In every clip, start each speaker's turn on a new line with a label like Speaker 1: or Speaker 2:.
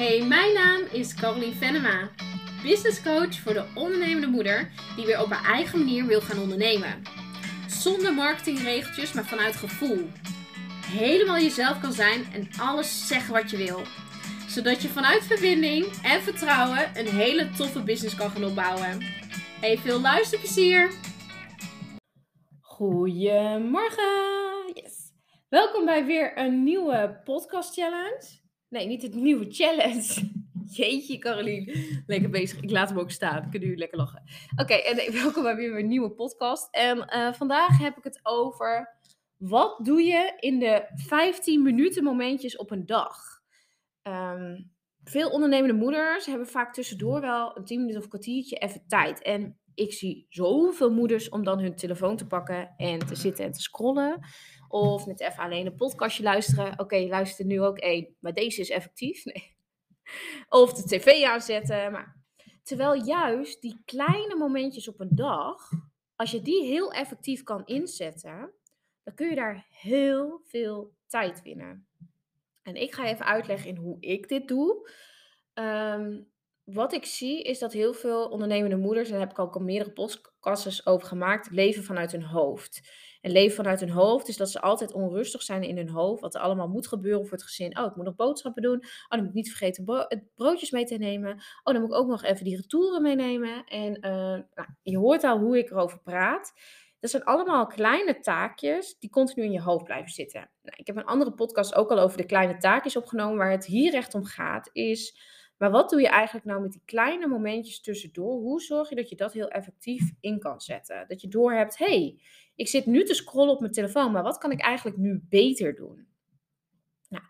Speaker 1: Hey, mijn naam is Caroline Venema, business coach voor de ondernemende moeder die weer op haar eigen manier wil gaan ondernemen. Zonder marketingregeltjes, maar vanuit gevoel. Helemaal jezelf kan zijn en alles zeggen wat je wil. Zodat je vanuit verbinding en vertrouwen een hele toffe business kan gaan opbouwen. Hey, veel luisterplezier! Goedemorgen! Yes. Welkom bij weer een nieuwe podcast challenge. Nee, niet het nieuwe challenge. Jeetje, Caroline. Lekker bezig. Ik laat hem ook staan. Kunnen jullie lekker lachen. Oké, en welkom bij weer een nieuwe podcast. En eh, vandaag heb ik het over... Wat doe je in de 15 minuten momentjes op een dag? Ehm, veel ondernemende moeders hebben vaak tussendoor wel een 10 minuten of kwartiertje even tijd. En ik zie zoveel moeders om dan hun telefoon te pakken en te zitten en te scrollen. Of net even alleen een podcastje luisteren. Oké, je luistert nu ook één, maar deze is effectief. Nee. Of de tv aanzetten. Maar... Terwijl juist die kleine momentjes op een dag, als je die heel effectief kan inzetten, dan kun je daar heel veel tijd winnen. En ik ga even uitleggen in hoe ik dit doe. Um, wat ik zie is dat heel veel ondernemende moeders, en heb ik ook al meerdere podcasts over gemaakt, leven vanuit hun hoofd. En leven vanuit hun hoofd is dat ze altijd onrustig zijn in hun hoofd. Wat er allemaal moet gebeuren voor het gezin. Oh, ik moet nog boodschappen doen. Oh, dan moet ik niet vergeten bro broodjes mee te nemen. Oh, dan moet ik ook nog even die retouren meenemen. En uh, nou, je hoort al hoe ik erover praat. Dat zijn allemaal kleine taakjes die continu in je hoofd blijven zitten. Nou, ik heb een andere podcast ook al over de kleine taakjes opgenomen. Waar het hier echt om gaat is maar wat doe je eigenlijk nou met die kleine momentjes tussendoor? Hoe zorg je dat je dat heel effectief in kan zetten? Dat je doorhebt, hé, hey, ik zit nu te scrollen op mijn telefoon, maar wat kan ik eigenlijk nu beter doen? Nou,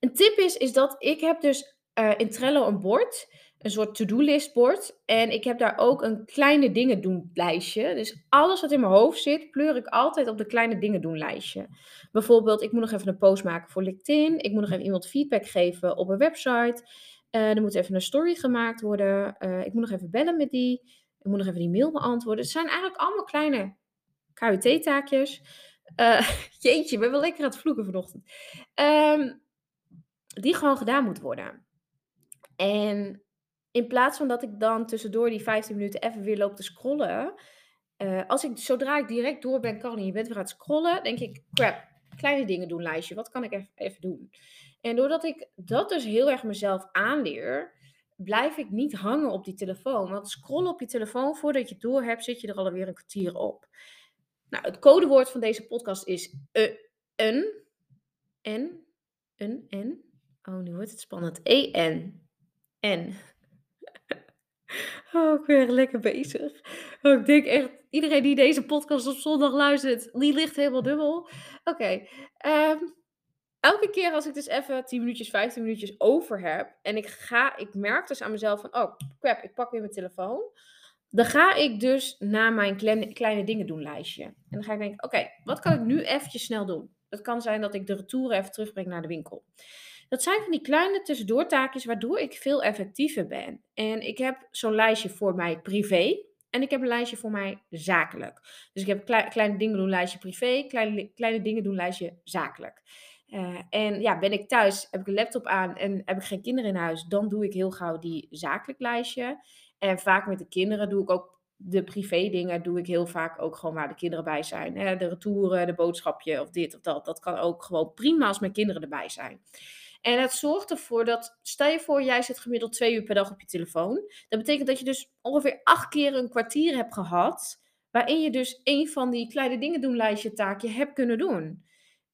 Speaker 1: een tip is, is dat ik heb dus uh, in Trello een bord, een soort to-do-list bord. En ik heb daar ook een kleine dingen doen lijstje. Dus alles wat in mijn hoofd zit, pleur ik altijd op de kleine dingen doen lijstje. Bijvoorbeeld, ik moet nog even een post maken voor LinkedIn. Ik moet nog even iemand feedback geven op een website. Uh, er moet even een story gemaakt worden. Uh, ik moet nog even bellen met die. Ik moet nog even die mail beantwoorden. Het zijn eigenlijk allemaal kleine KUT-taakjes. Eh, jeetje, ik ben wel lekker aan het vloeken vanochtend. Um, die gewoon gedaan moeten worden. En in plaats van dat ik dan tussendoor die 15 minuten even weer loop te scrollen. als ik, zodra ik direct door ben, kan je bent weer aan het scrollen, denk ik, crap, kleine dingen doen lijstje. Wat kan ik even, even doen? En doordat ik dat dus heel erg mezelf aanleer, blijf ik niet hangen op die telefoon. Want scrollen op je telefoon, voordat je het door hebt, zit je er alweer een kwartier op. Nou, het codewoord van deze podcast is uh, een. En. Een. En. Oh, nu wordt het spannend. E-N. En. Oh, ik ben echt lekker bezig. Oh, ik denk echt, iedereen die deze podcast op zondag luistert, die ligt helemaal dubbel. Oké. Okay, um, elke keer als ik dus even 10 minuutjes, 15 minuutjes over heb. En ik ga, ik merk dus aan mezelf van, oh crap, ik pak weer mijn telefoon. Dan ga ik dus naar mijn kleine, kleine dingen doen lijstje. En dan ga ik denken, oké, wat kan ik nu eventjes snel doen? Het kan zijn dat ik de retour even terugbreng naar de winkel. Dat zijn van die kleine tussendoortaakjes waardoor ik veel effectiever ben. En ik heb zo'n lijstje voor mij privé. En ik heb een lijstje voor mij zakelijk. Dus ik heb een kleine dingen doen lijstje privé, kleine, kleine dingen doen lijstje zakelijk. Uh, en ja, ben ik thuis, heb ik een laptop aan en heb ik geen kinderen in huis, dan doe ik heel gauw die zakelijk lijstje. En vaak met de kinderen doe ik ook de privé dingen, doe ik heel vaak ook gewoon waar de kinderen bij zijn. Hè? De retouren, de boodschapje of dit of dat. Dat kan ook gewoon prima als mijn kinderen erbij zijn. En het zorgt ervoor dat, stel je voor, jij zit gemiddeld twee uur per dag op je telefoon. Dat betekent dat je dus ongeveer acht keer een kwartier hebt gehad, waarin je dus een van die kleine dingen doen lijstje taakje hebt kunnen doen.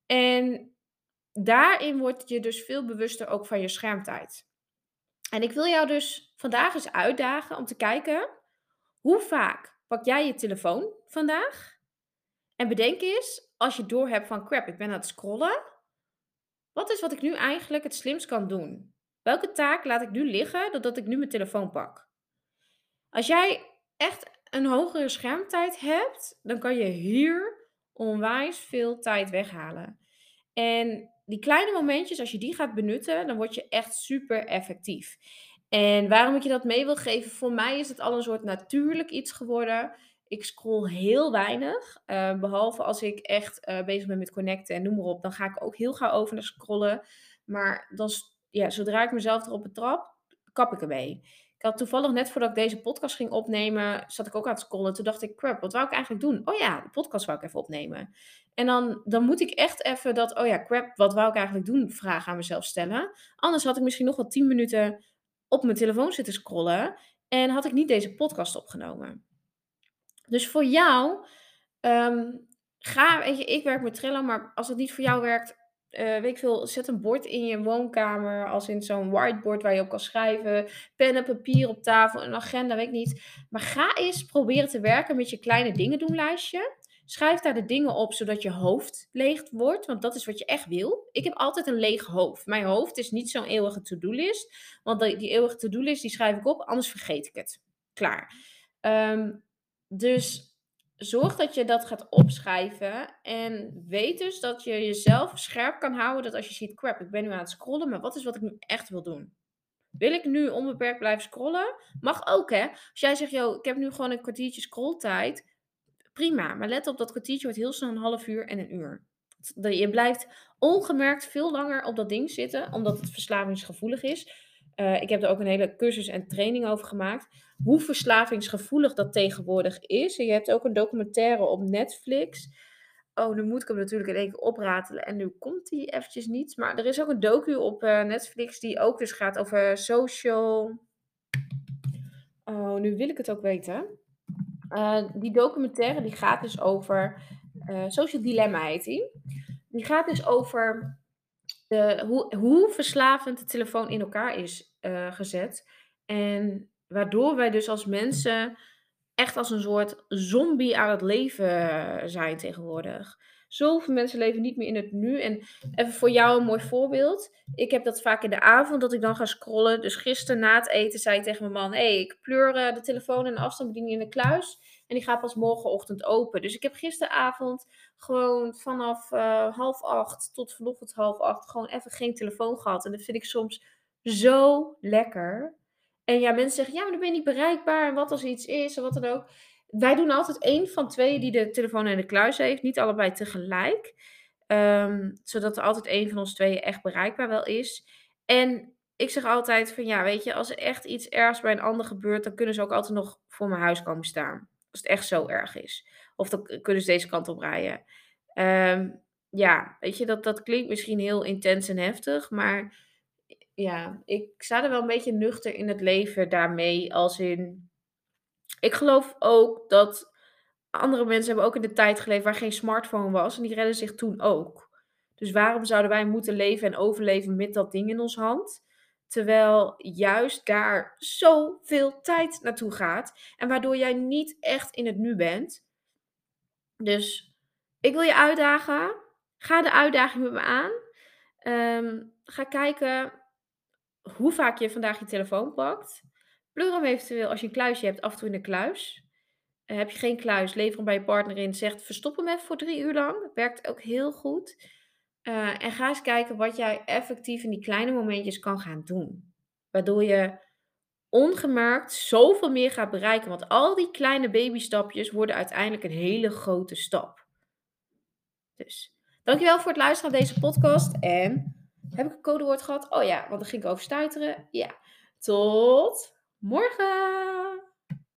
Speaker 1: En daarin word je dus veel bewuster ook van je schermtijd. En ik wil jou dus vandaag eens uitdagen om te kijken hoe vaak pak jij je telefoon vandaag? En bedenk eens, als je doorhebt van crap, ik ben aan het scrollen. Wat is wat ik nu eigenlijk het slimst kan doen? Welke taak laat ik nu liggen doordat ik nu mijn telefoon pak? Als jij echt een hogere schermtijd hebt, dan kan je hier onwijs veel tijd weghalen. En die kleine momentjes, als je die gaat benutten, dan word je echt super effectief. En waarom ik je dat mee wil geven, voor mij is het al een soort natuurlijk iets geworden. Ik scroll heel weinig, uh, behalve als ik echt uh, bezig ben met connecten en noem maar op. Dan ga ik ook heel gauw over naar scrollen. Maar dan ja, zodra ik mezelf erop betrap, kap ik ermee. Ik had toevallig net voordat ik deze podcast ging opnemen, zat ik ook aan het scrollen. Toen dacht ik, crap, wat wou ik eigenlijk doen? Oh ja, de podcast wou ik even opnemen. En dan, dan moet ik echt even dat, oh ja, crap, wat wou ik eigenlijk doen? Vragen aan mezelf stellen. Anders had ik misschien nog wel tien minuten op mijn telefoon zitten scrollen. En had ik niet deze podcast opgenomen. Dus voor jou, ehm, ga, weet je, ik werk met Trello, maar als het niet voor jou werkt, uh, weet ik veel, zet een bord in je woonkamer, als in zo'n whiteboard waar je op kan schrijven, pen en papier op tafel, een agenda, weet ik niet. Maar ga eens proberen te werken met je kleine dingen doen lijstje. Schrijf daar de dingen op, zodat je hoofd leeg wordt, want dat is wat je echt wil. Ik heb altijd een leeg hoofd. Mijn hoofd is niet zo'n eeuwige to-do-list, want die, eeuwige to-do-list die schrijf ik op, anders vergeet ik het. Klaar. Ehm, dus zorg dat je dat gaat opschrijven. En weet dus dat je jezelf scherp kan houden. Dat als je ziet, crap, ik ben nu aan het scrollen. Maar wat is wat ik nu echt wil doen? Wil ik nu onbeperkt blijven scrollen? Mag ook, hè? Als jij zegt, joh, ik heb nu gewoon een kwartiertje scrolltijd. Prima, maar let op, dat kwartiertje wordt heel snel een half uur en een uur. Je blijft ongemerkt veel langer op dat ding zitten, omdat het verslavingsgevoelig is. Uh, ik heb er ook een hele cursus en training over gemaakt. Hoe verslavingsgevoelig dat tegenwoordig is. Je hebt ook een documentaire op Netflix. Oh, nu moet ik hem natuurlijk in één keer opratelen. En nu komt hij eventjes niet. Maar er is ook een docu op uh, Netflix die ook dus gaat over social... Oh, nu wil ik het ook weten. Uh, die documentaire die gaat dus over... social Dilemma heet die. Die gaat dus over hoe, hoe verslavend de telefoon in elkaar is uh, gezet. En waardoor wij dus als mensen echt als een soort zombie aan het leven zijn tegenwoordig. Zoveel mensen leven niet meer in het nu. En even voor jou een mooi voorbeeld. Ik heb dat vaak in de avond dat ik dan ga scrollen. Dus gisteren na het eten zei ik tegen mijn man: hey, ik pleur uh, de telefoon en de afstandsbediening in de kluis. En die gaat pas morgenochtend open. Dus ik heb gisteravond gewoon vanaf uh, half acht tot vanochtend half acht gewoon even geen telefoon gehad. En dat vind ik soms zo lekker. En ja, mensen zeggen, ja, maar dan ben je niet bereikbaar. En wat als iets is, en wat dan ook. Wij doen altijd één van twee die de telefoon in de kluis heeft. Niet allebei tegelijk. Um, zodat er altijd één van ons tweeën echt bereikbaar wel is. En ik zeg altijd van, ja, weet je, als er echt iets ergs bij een ander gebeurt, dan kunnen ze ook altijd nog voor mijn huis komen staan. Als het echt zo erg is. Of dan kunnen ze deze kant op rijden. Um, ja, weet je, dat, dat klinkt misschien heel intens en heftig, maar ja, ik sta er wel een beetje nuchter in het leven daarmee. Als in, ik geloof ook dat andere mensen hebben ook in de tijd geleefd waar geen smartphone was. En die redden zich toen ook. Dus waarom zouden wij moeten leven en overleven met dat ding in ons hand? Terwijl juist daar zoveel tijd naartoe gaat. En waardoor jij niet echt in het nu bent. Dus ik wil je uitdagen. Ga de uitdaging met me aan. Um, ga kijken hoe vaak je vandaag je telefoon pakt. Pleur hem eventueel als je een kluisje hebt af en toe in de kluis. Uh, heb je geen kluis, lever hem bij je partner in. Zegt verstop hem even voor drie uur lang. Werkt ook heel goed. Uh, en ga eens kijken wat jij effectief in die kleine momentjes kan gaan doen. Waardoor je ongemerkt zoveel meer gaat bereiken. Want al die kleine babystapjes worden uiteindelijk een hele grote stap. Dus dankjewel voor het luisteren naar deze podcast. En heb ik een codewoord gehad? Oh ja, want dan ging ik over stuiteren. Ja. Tot morgen!